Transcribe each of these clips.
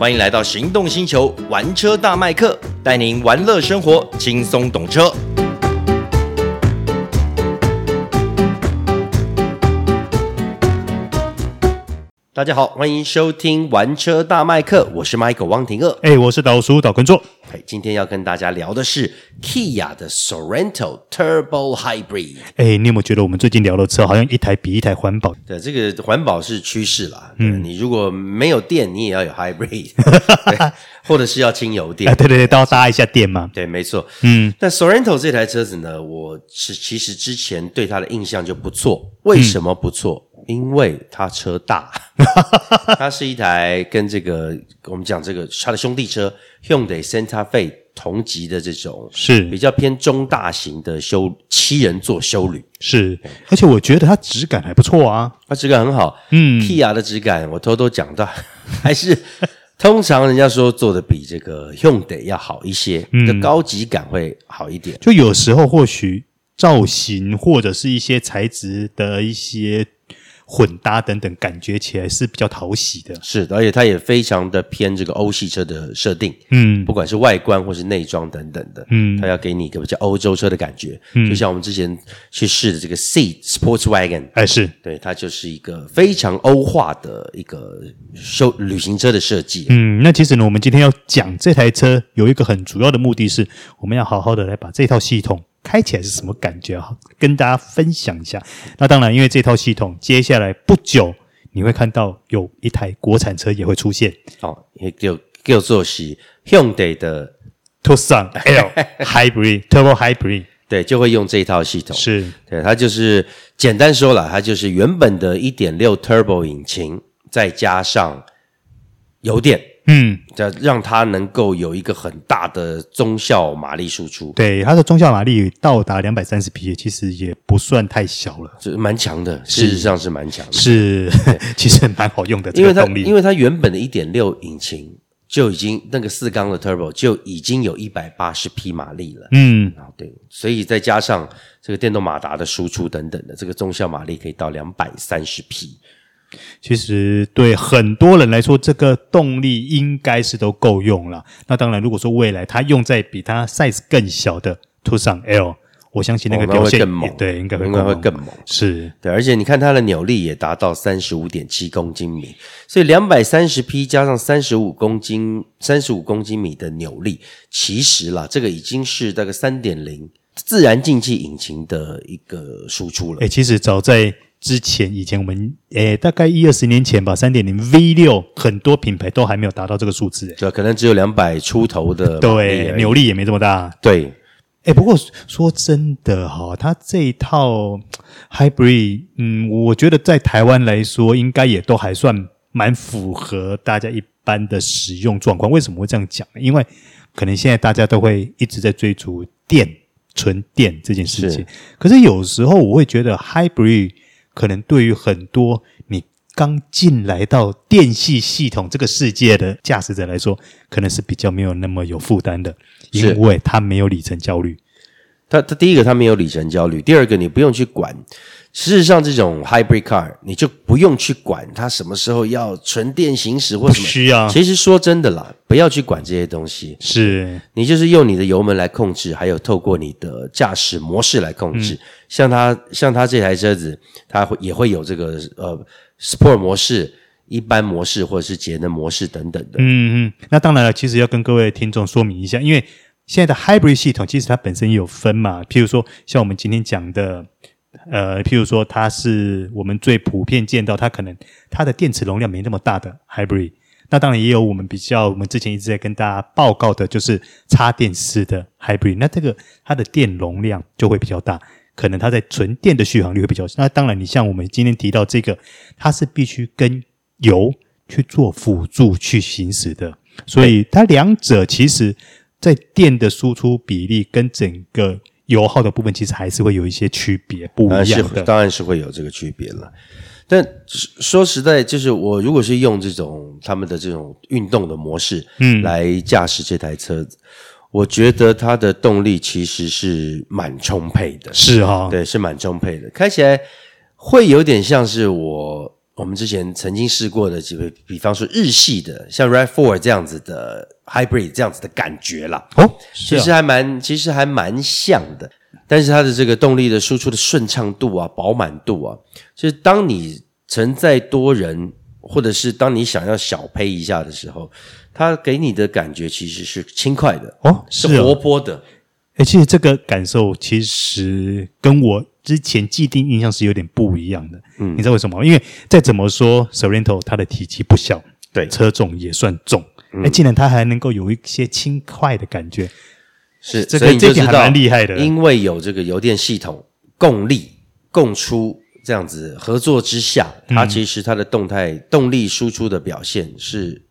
欢迎来到行动星球，玩车大麦克带您玩乐生活，轻松懂车。大家好，欢迎收听玩车大麦克，我是 Michael 汪廷乐，哎，我是导叔导根座。哎，今天要跟大家聊的是 Kia 的 Sorento Turbo Hybrid。哎，你有没有觉得我们最近聊的车好像一台比一台环保？对，这个环保是趋势啦。嗯，你如果没有电，你也要有 Hybrid，或者是要轻油电。啊，对对对，都要搭一下电嘛。对，没错。嗯，那 Sorento 这台车子呢，我是其实之前对它的印象就不错。为什么不错？嗯因为它车大，它是一台跟这个我们讲这个它的兄弟车 Hyundai Santa Fe 同级的这种是比较偏中大型的修七人座修旅是，而且我觉得它质感还不错啊，它质感很好。嗯，Kia 的质感我偷偷讲到，还是 通常人家说做的比这个 Hyundai 要好一些，嗯，的高级感会好一点。就有时候或许造型或者是一些材质的一些。混搭等等，感觉起来是比较讨喜的。是的，而且它也非常的偏这个欧系车的设定。嗯，不管是外观或是内装等等的，嗯，它要给你一个比较欧洲车的感觉。嗯，就像我们之前去试的这个 Ceed Sportswagen，哎，是对，它就是一个非常欧化的一个休旅行车的设计。嗯，那其实呢，我们今天要讲这台车有一个很主要的目的是，我们要好好的来把这套系统。开起来是什么感觉啊？跟大家分享一下。那当然，因为这套系统，接下来不久你会看到有一台国产车也会出现。哦，也就叫做是 Hyundai 的 Tucson L Hybrid Turbo Hybrid，对，就会用这一套系统。是，对，它就是简单说了，它就是原本的1.6 Turbo 引擎，再加上油电。嗯，这让它能够有一个很大的中效马力输出。对，它的中效马力到达两百三十匹，其实也不算太小了，是蛮强的。事实上是蛮强的，是 其实蛮好用的。因为它因为它原本的一点六引擎就已经那个四缸的 turbo 就已经有一百八十匹马力了。嗯，对，所以再加上这个电动马达的输出等等的，这个中效马力可以到两百三十匹。其实对很多人来说，这个动力应该是都够用了。那当然，如果说未来它用在比它 size 更小的 Tucson L，我相信那个表现、哦、会更猛。对，应该会更猛。是对，而且你看它的扭力也达到三十五点七公斤米，所以两百三十匹加上三十五公斤三十五公斤米的扭力，其实啦，这个已经是大概三点零自然进气引擎的一个输出了。诶，其实早在。之前以前我们诶大概一二十年前吧，三点零 V 六很多品牌都还没有达到这个数字，对，可能只有两百出头的，对，扭力也没这么大，对，诶不过说真的哈，它这一套 Hybrid，嗯，我觉得在台湾来说，应该也都还算蛮符合大家一般的使用状况。为什么会这样讲呢？因为可能现在大家都会一直在追逐电、纯电这件事情，可是有时候我会觉得 Hybrid。可能对于很多你刚进来到电系系统这个世界的驾驶者来说，可能是比较没有那么有负担的，因为他没有里程焦虑。他他第一个他没有里程焦虑，第二个你不用去管。事实上，这种 hybrid car 你就不用去管它什么时候要纯电行驶或什么。需要。其实说真的啦，不要去管这些东西。是。你就是用你的油门来控制，还有透过你的驾驶模式来控制。嗯、像它，像它这台车子，它会也会有这个呃 Sport 模式、一般模式或者是节能模式等等的。嗯嗯。那当然了，其实要跟各位听众说明一下，因为现在的 hybrid 系统其实它本身也有分嘛，譬如说像我们今天讲的。呃，譬如说，它是我们最普遍见到，它可能它的电池容量没那么大的 hybrid。那当然也有我们比较，我们之前一直在跟大家报告的，就是插电式的 hybrid。那这个它的电容量就会比较大，可能它在纯电的续航力会比较。那当然，你像我们今天提到这个，它是必须跟油去做辅助去行驶的，所以它两者其实在电的输出比例跟整个。油耗的部分其实还是会有一些区别，不一样的，当然是会有这个区别了。但说实在，就是我如果是用这种他们的这种运动的模式，嗯，来驾驶这台车子，我觉得它的动力其实是蛮充沛的，是哈、哦，对，是蛮充沛的，开起来会有点像是我我们之前曾经试过的几位，比方说日系的，像 Red Four 这样子的 Hybrid 这样子的感觉啦。哦，其实还蛮，其实还蛮像的。但是它的这个动力的输出的顺畅度啊、饱满度啊，就是当你承载多人，或者是当你想要小配一下的时候，它给你的感觉其实是轻快的哦，是活泼的。哎，其实这个感受其实跟我之前既定印象是有点不一样的。嗯，你知道为什么吗？因为再怎么说，Sorento 它的体积不小，对，车重也算重。哎、嗯，竟然它还能够有一些轻快的感觉，是这个这点还蛮厉害的。因为有这个油电系统共力共出这样子合作之下，它其实它的动态动力输出的表现是。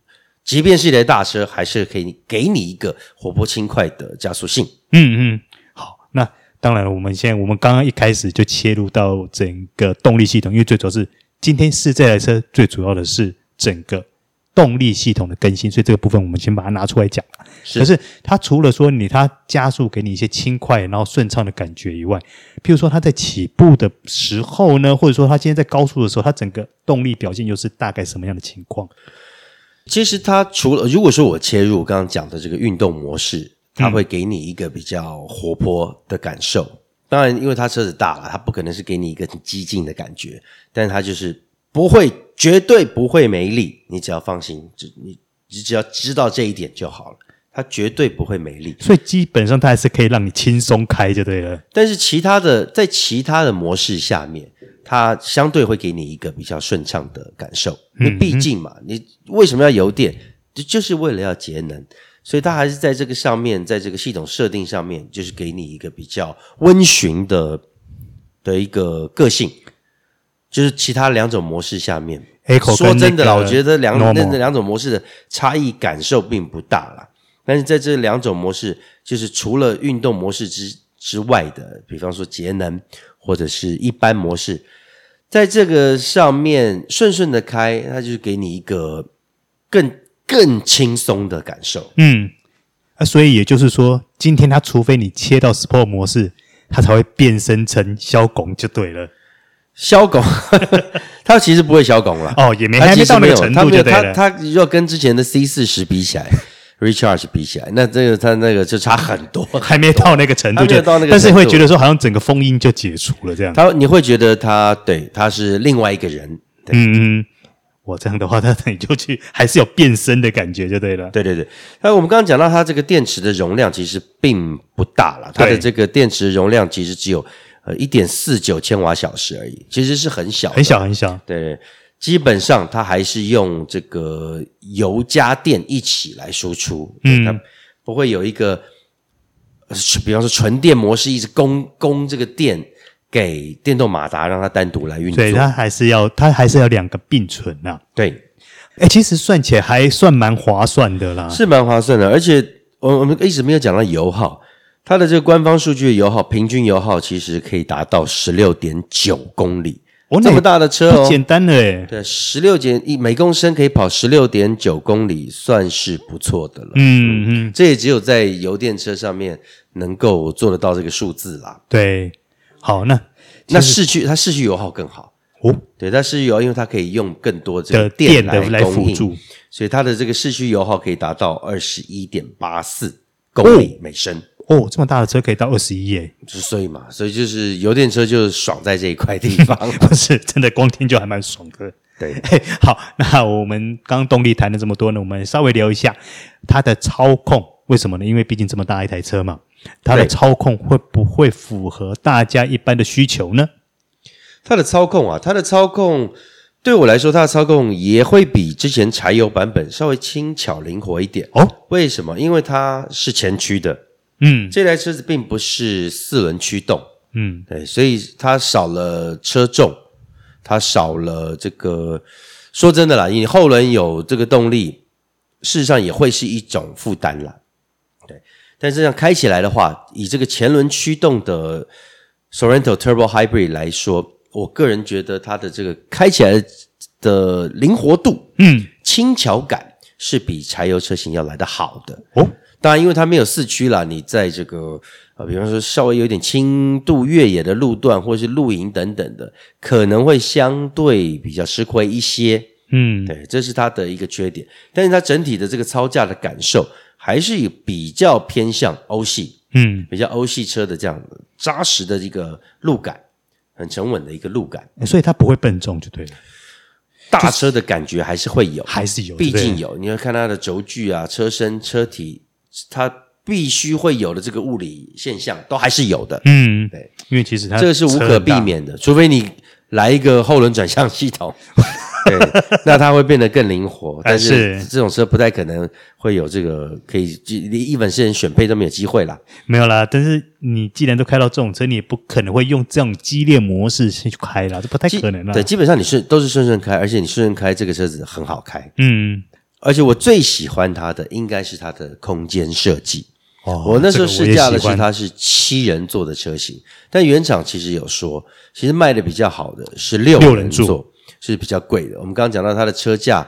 即便是一台大车，还是可以给你一个活泼轻快的加速性。嗯嗯，好，那当然了，我们现在我们刚刚一开始就切入到整个动力系统，因为最主要是今天试这台车，最主要的是整个动力系统的更新，所以这个部分我们先把它拿出来讲。是，可是它除了说你它加速给你一些轻快然后顺畅的感觉以外，譬如说它在起步的时候呢，或者说它今天在高速的时候，它整个动力表现又是大概什么样的情况？其实它除了如果说我切入刚刚讲的这个运动模式，它会给你一个比较活泼的感受。嗯、当然，因为它车子大了，它不可能是给你一个很激进的感觉，但是它就是不会，绝对不会没力。你只要放心，就你你只要知道这一点就好了。它绝对不会没力，所以基本上它还是可以让你轻松开就对了。但是其他的在其他的模式下面。它相对会给你一个比较顺畅的感受，因为毕竟嘛，你为什么要油电？就就是为了要节能，所以它还是在这个上面，在这个系统设定上面，就是给你一个比较温驯的的一个个性。就是其他两种模式下面，说真的啦，我觉得两那那两种模式的差异感受并不大啦。但是在这两种模式，就是除了运动模式之之外的，比方说节能或者是一般模式。在这个上面顺顺的开，它就是给你一个更更轻松的感受。嗯，啊，所以也就是说，今天它除非你切到 Sport 模式，它才会变身成小拱就对了。消拱，它其实不会消拱了。哦，也没还没到那个程度就对了。它它要跟之前的 C 四十比起来。Recharge 比起来，那这个它那个就差很多，还没到那个程度，就到那个，但是会觉得说好像整个封印就解除了这样。他你会觉得他对他是另外一个人，嗯嗯，我这样的话，他你就去还是有变身的感觉就对了。对对对，那我们刚刚讲到它这个电池的容量其实并不大了，它的这个电池容量其实只有呃一点四九千瓦小时而已，其实是很小很小很小，对。基本上它还是用这个油加电一起来输出，嗯，它不会有一个，比方说纯电模式一直供供这个电给电动马达让它单独来运作，对，它还是要它还是要两个并存啊。对，哎，其实算起来还算蛮划算的啦，是蛮划算的，而且我我们一直没有讲到油耗，它的这个官方数据的油耗平均油耗其实可以达到十六点九公里。哦，这么大的车哦，简单的诶。对，十六点一每公升可以跑十六点九公里，算是不错的了。嗯嗯，这也只有在油电车上面能够做得到这个数字啦。对，好，那那市区它市区油耗更好哦。对，它市区油，因为它可以用更多这个电来来辅助，所以它的这个市区油耗可以达到二十一点八四公里每升。哦，这么大的车可以到二十一耶，所以嘛，所以就是油电车就爽在这一块地方，不是真的光听就还蛮爽的。对，好，那我们刚刚动力谈了这么多呢，我们稍微聊一下它的操控，为什么呢？因为毕竟这么大一台车嘛，它的操控会不会符合大家一般的需求呢？它的操控啊，它的操控对我来说，它的操控也会比之前柴油版本稍微轻巧灵活一点哦。为什么？因为它是前驱的。嗯，这台车子并不是四轮驱动，嗯，对，所以它少了车重，它少了这个。说真的啦，你后轮有这个动力，事实上也会是一种负担啦。对，但是这样开起来的话，以这个前轮驱动的 Sorento Turbo Hybrid 来说，我个人觉得它的这个开起来的灵活度，嗯，轻巧感是比柴油车型要来的好的哦。当然，因为它没有四驱啦，你在这个呃，比方说稍微有点轻度越野的路段，或是露营等等的，可能会相对比较吃亏一些。嗯，对，这是它的一个缺点。但是它整体的这个操驾的感受，还是有比较偏向欧系，嗯，比较欧系车的这样扎实的这个路感，很沉稳的一个路感，所以它不会笨重，就对了。大车的感觉还是会有，还是有，毕竟有。你要看它的轴距啊、车身、车体，它必须会有的这个物理现象，都还是有的。嗯，对，因为其实它这个是无可避免的，除非你来一个后轮转向系统。对，那它会变得更灵活，但是这种车不太可能会有这个可以，连一本是人选配都没有机会啦。没有啦，但是你既然都开到这种车，你也不可能会用这种激烈模式去开啦，这不太可能啦。对，基本上你是都是顺顺开，而且你顺顺开这个车子很好开。嗯，而且我最喜欢它的应该是它的空间设计。哦，我那时候试驾的是它是七人座的车型，但原厂其实有说，其实卖的比较好的是六人座。是比较贵的。我们刚刚讲到它的车价，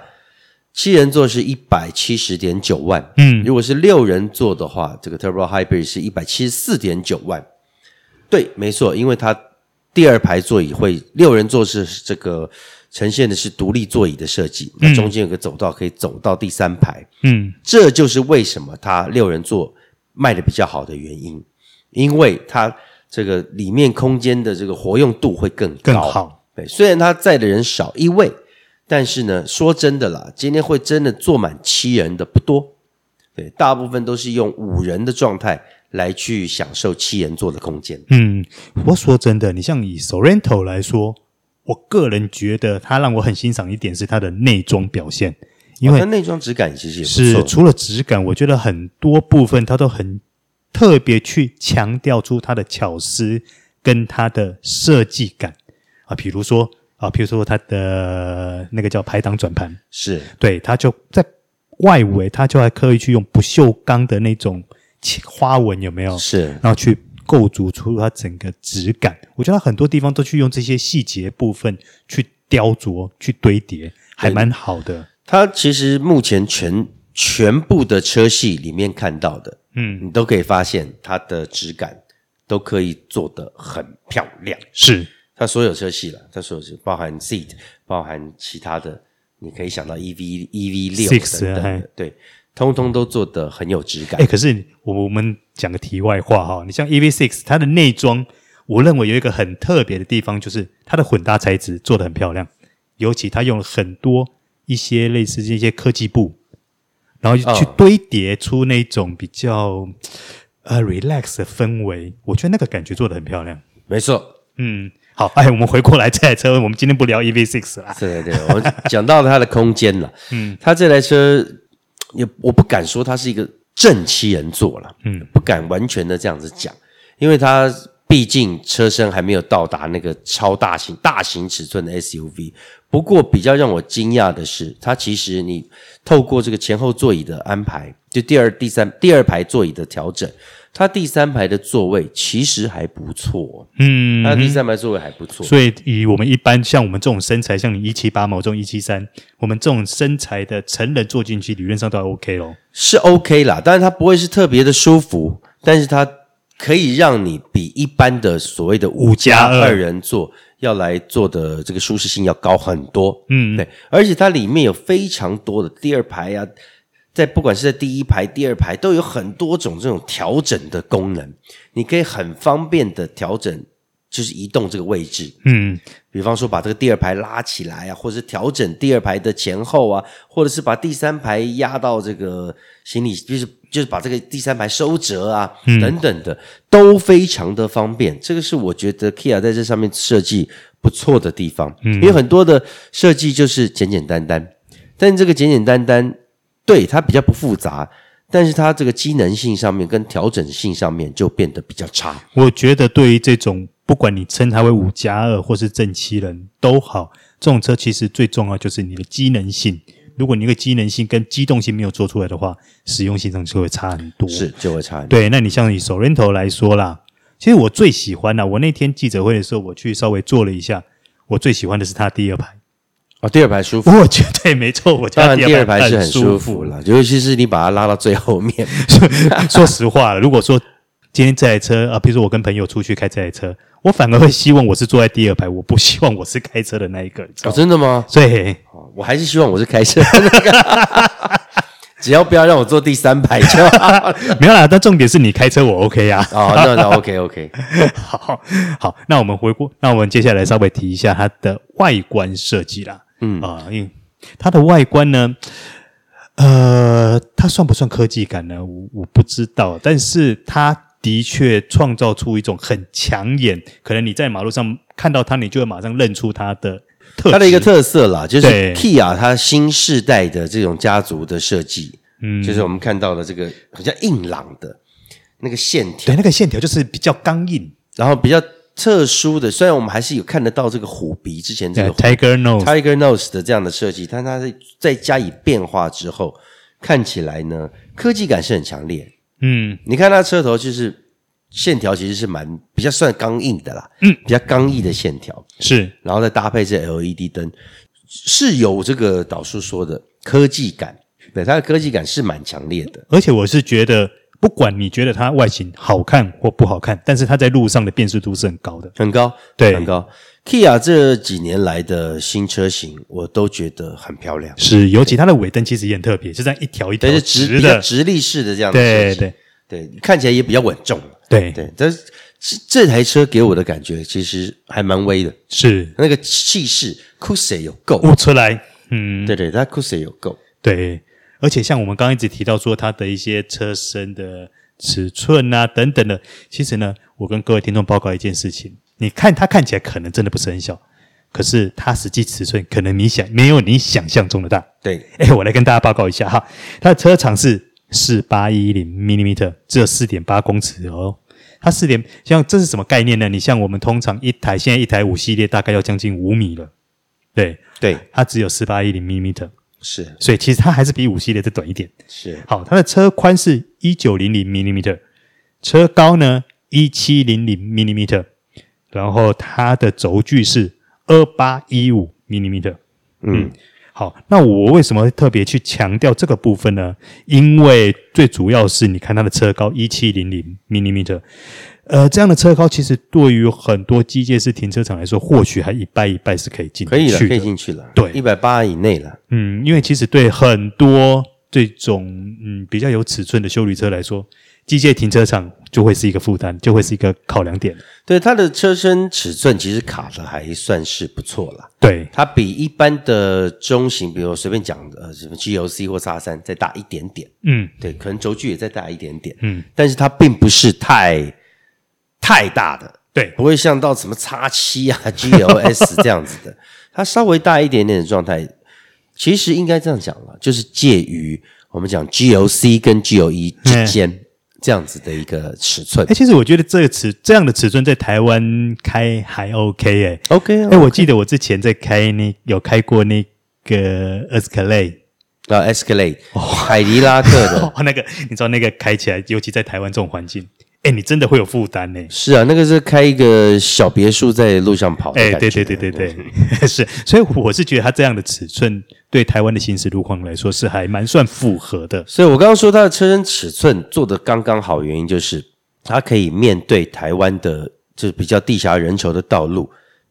七人座是一百七十点九万，嗯，如果是六人座的话，这个 Turbo Hybrid 是一百七十四点九万。对，没错，因为它第二排座椅会六人座是这个呈现的是独立座椅的设计，那中间有个走道可以走到第三排，嗯，这就是为什么它六人座卖的比较好的原因，因为它这个里面空间的这个活用度会更高。更好。对，虽然它载的人少一位，但是呢，说真的啦，今天会真的坐满七人的不多。对，大部分都是用五人的状态来去享受七人座的空间。嗯，我说真的，你像以 Sorento 来说，我个人觉得它让我很欣赏一点是它的内装表现，因为它内装质感其实也是除了质感，我觉得很多部分它都很特别去强调出它的巧思跟它的设计感。啊，比如说啊，比如说它的那个叫排挡转盘，是对，它就在外围，它就还刻意去用不锈钢的那种花纹，有没有？是，然后去构筑出它整个质感。我觉得很多地方都去用这些细节部分去雕琢、去堆叠，还蛮好的。它其实目前全全部的车系里面看到的，嗯，你都可以发现它的质感都可以做得很漂亮，是。它所有车系了，它所有车包含 Seat，包含其他的，你可以想到 EV EV 六等等的，对，通通都做得很有质感。哎，可是我们讲个题外话哈，你像 EV Six，它的内装，我认为有一个很特别的地方，就是它的混搭材质做得很漂亮，尤其它用了很多一些类似这些科技布，然后去堆叠出那种比较呃 relax 的氛围，我觉得那个感觉做得很漂亮。没错，嗯。好，哎，我们回过来这台车，我们今天不聊 EV6 了。对对对，我们讲到它的空间了。嗯，它这台车也我不敢说它是一个正七人座了，嗯，不敢完全的这样子讲，因为它毕竟车身还没有到达那个超大型、大型尺寸的 SUV。不过比较让我惊讶的是，它其实你透过这个前后座椅的安排，就第二、第三、第二排座椅的调整。它第三排的座位其实还不错，嗯，它第三排座位还不错，所以以我们一般像我们这种身材，像你一七八嘛，我这种一七三，我们这种身材的成人坐进去，理论上都还 OK 咯，是 OK 啦，但是它不会是特别的舒服，但是它可以让你比一般的所谓的五加二人座要来坐的这个舒适性要高很多，嗯，对，而且它里面有非常多的第二排啊。在不管是在第一排、第二排，都有很多种这种调整的功能，你可以很方便的调整，就是移动这个位置。嗯，比方说把这个第二排拉起来啊，或者是调整第二排的前后啊，或者是把第三排压到这个行李，就是就是把这个第三排收折啊，嗯、等等的，都非常的方便。这个是我觉得 Kia 在这上面设计不错的地方。嗯，因为很多的设计就是简简单单，但这个简简单单。对，它比较不复杂，但是它这个机能性上面跟调整性上面就变得比较差。我觉得对于这种不管你称它为五加二或是正七人都好，这种车其实最重要就是你的机能性。如果你个机能性跟机动性没有做出来的话，实用性上就会差很多。是，就会差很多。对，那你像以 Sorento 来说啦，其实我最喜欢的，我那天记者会的时候我去稍微坐了一下，我最喜欢的是它第二排。哦，第二排舒服，我觉得没错，我家当然第二排排是很舒服了，尤其是你把它拉到最后面。说实话，如果说今天这台车啊，比如说我跟朋友出去开这台车，我反而会希望我是坐在第二排，我不希望我是开车的那一个。哦，真的吗？对，我还是希望我是开车的那个。只要不要让我坐第三排就好。没有啦，但重点是你开车我 OK 啊。哦，那那 OK OK。好好，那我们回顾，那我们接下来稍微提一下它的外观设计啦。嗯。啊，因为它的外观呢，呃，它算不算科技感呢？我我不知道，但是它的确创造出一种很抢眼，可能你在马路上看到它，你就会马上认出它的。它的一个特色啦，就是 Kia 它新世代的这种家族的设计，嗯，就是我们看到的这个比较硬朗的那个线条，对，那个线条就是比较刚硬，然后比较特殊的。虽然我们还是有看得到这个虎鼻之前这个 Tiger Nose Tiger Nose 的这样的设计，但它在在加以变化之后，看起来呢，科技感是很强烈。嗯，你看它车头就是。线条其实是蛮比较算刚硬的啦，嗯，比较刚毅的线条是，然后再搭配这 LED 灯，是有这个导叔说的科技感，对，它的科技感是蛮强烈的，而且我是觉得，不管你觉得它外形好看或不好看，但是它在路上的辨识度是很高的，很高，对，很高。Kia 这几年来的新车型，我都觉得很漂亮，是，尤其它的尾灯其实也很特别，是这样一条一条直的，直立式的这样的，对对。对，看起来也比较稳重。对。对，但是这台车给我的感觉其实还蛮威的，是。那个气势，cush 有够？悟出来，嗯，对对，它 cush 有够，对，而且像我们刚刚一直提到说它的一些车身的尺寸啊等等的，其实呢，我跟各位听众报告一件事情，你看它看起来可能真的不是很小，可是它实际尺寸可能你想没有你想象中的大，对，哎，我来跟大家报告一下哈，它的车长是四八一零 millimeter，只有四点八公尺哦。它四点，像这是什么概念呢？你像我们通常一台，现在一台五系列大概要将近五米了，对。对，它只有四八一零 millimeter，是，所以其实它还是比五系列再短一点。是，好，它的车宽是一九零零 millimeter，车高呢一七零零 millimeter，然后它的轴距是二八一五 millimeter，嗯。嗯好，那我为什么特别去强调这个部分呢？因为最主要是你看它的车高一七零零 millimeter，呃，这样的车高其实对于很多机械式停车场来说，或许还一拜一拜是可以进去的，可以了，可以进去了，对，一百八以内了。嗯，因为其实对很多这种嗯比较有尺寸的修理车来说。机械停车场就会是一个负担，就会是一个考量点。对，它的车身尺寸其实卡的还算是不错了。对，它比一般的中型，比如随便讲的什么 GLC 或叉三再大一点点。嗯，对，可能轴距也再大一点点。嗯，但是它并不是太太大的，对，不会像到什么叉七啊、GLS 这样子的。它稍微大一点点的状态，其实应该这样讲了，就是介于我们讲 GLC 跟 GLE 之间。嗯这样子的一个尺寸，哎，其实我觉得这个尺这样的尺寸在台湾开还 OK 哎，OK，哎，我记得我之前在开那有开过那个 Escalade 啊，Escalade，凯迪拉克的。那个，你知道那个开起来，尤其在台湾这种环境。哎，你真的会有负担呢？是啊，那个是开一个小别墅在路上跑的。哎，对对对对对，是。所以我是觉得它这样的尺寸对台湾的行驶路况来说是还蛮算符合的。所以我刚刚说它的车身尺寸做的刚刚好，原因就是它可以面对台湾的，就是比较地狭人稠的道路，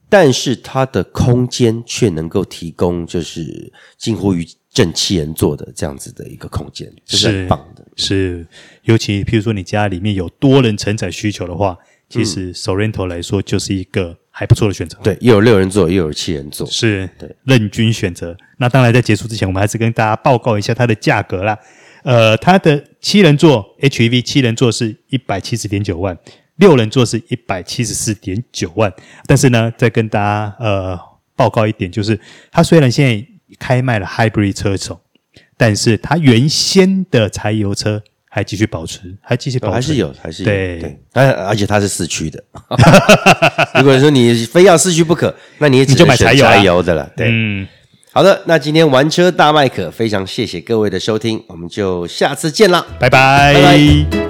但是它的空间却能够提供就是近乎于正七人座的这样子的一个空间，是，是很棒的。是，尤其譬如说你家里面有多人承载需求的话，其实 Sorento 来说就是一个还不错的选择。对，又有六人座，又有七人座，是对，任君选择。那当然，在结束之前，我们还是跟大家报告一下它的价格啦。呃，它的七人座 HEV 七人座是一百七十点九万，六人座是一百七十四点九万。但是呢，再跟大家呃报告一点，就是它虽然现在开卖了 Hybrid 车种。但是它原先的柴油车还继续保持，还继续保持，还是有，还是有对对，而而且它是四驱的。如果说你非要四驱不可，那你也只能买柴油柴油的了。对，嗯，好的，那今天玩车大麦克，非常谢谢各位的收听，我们就下次见啦，拜拜。拜拜。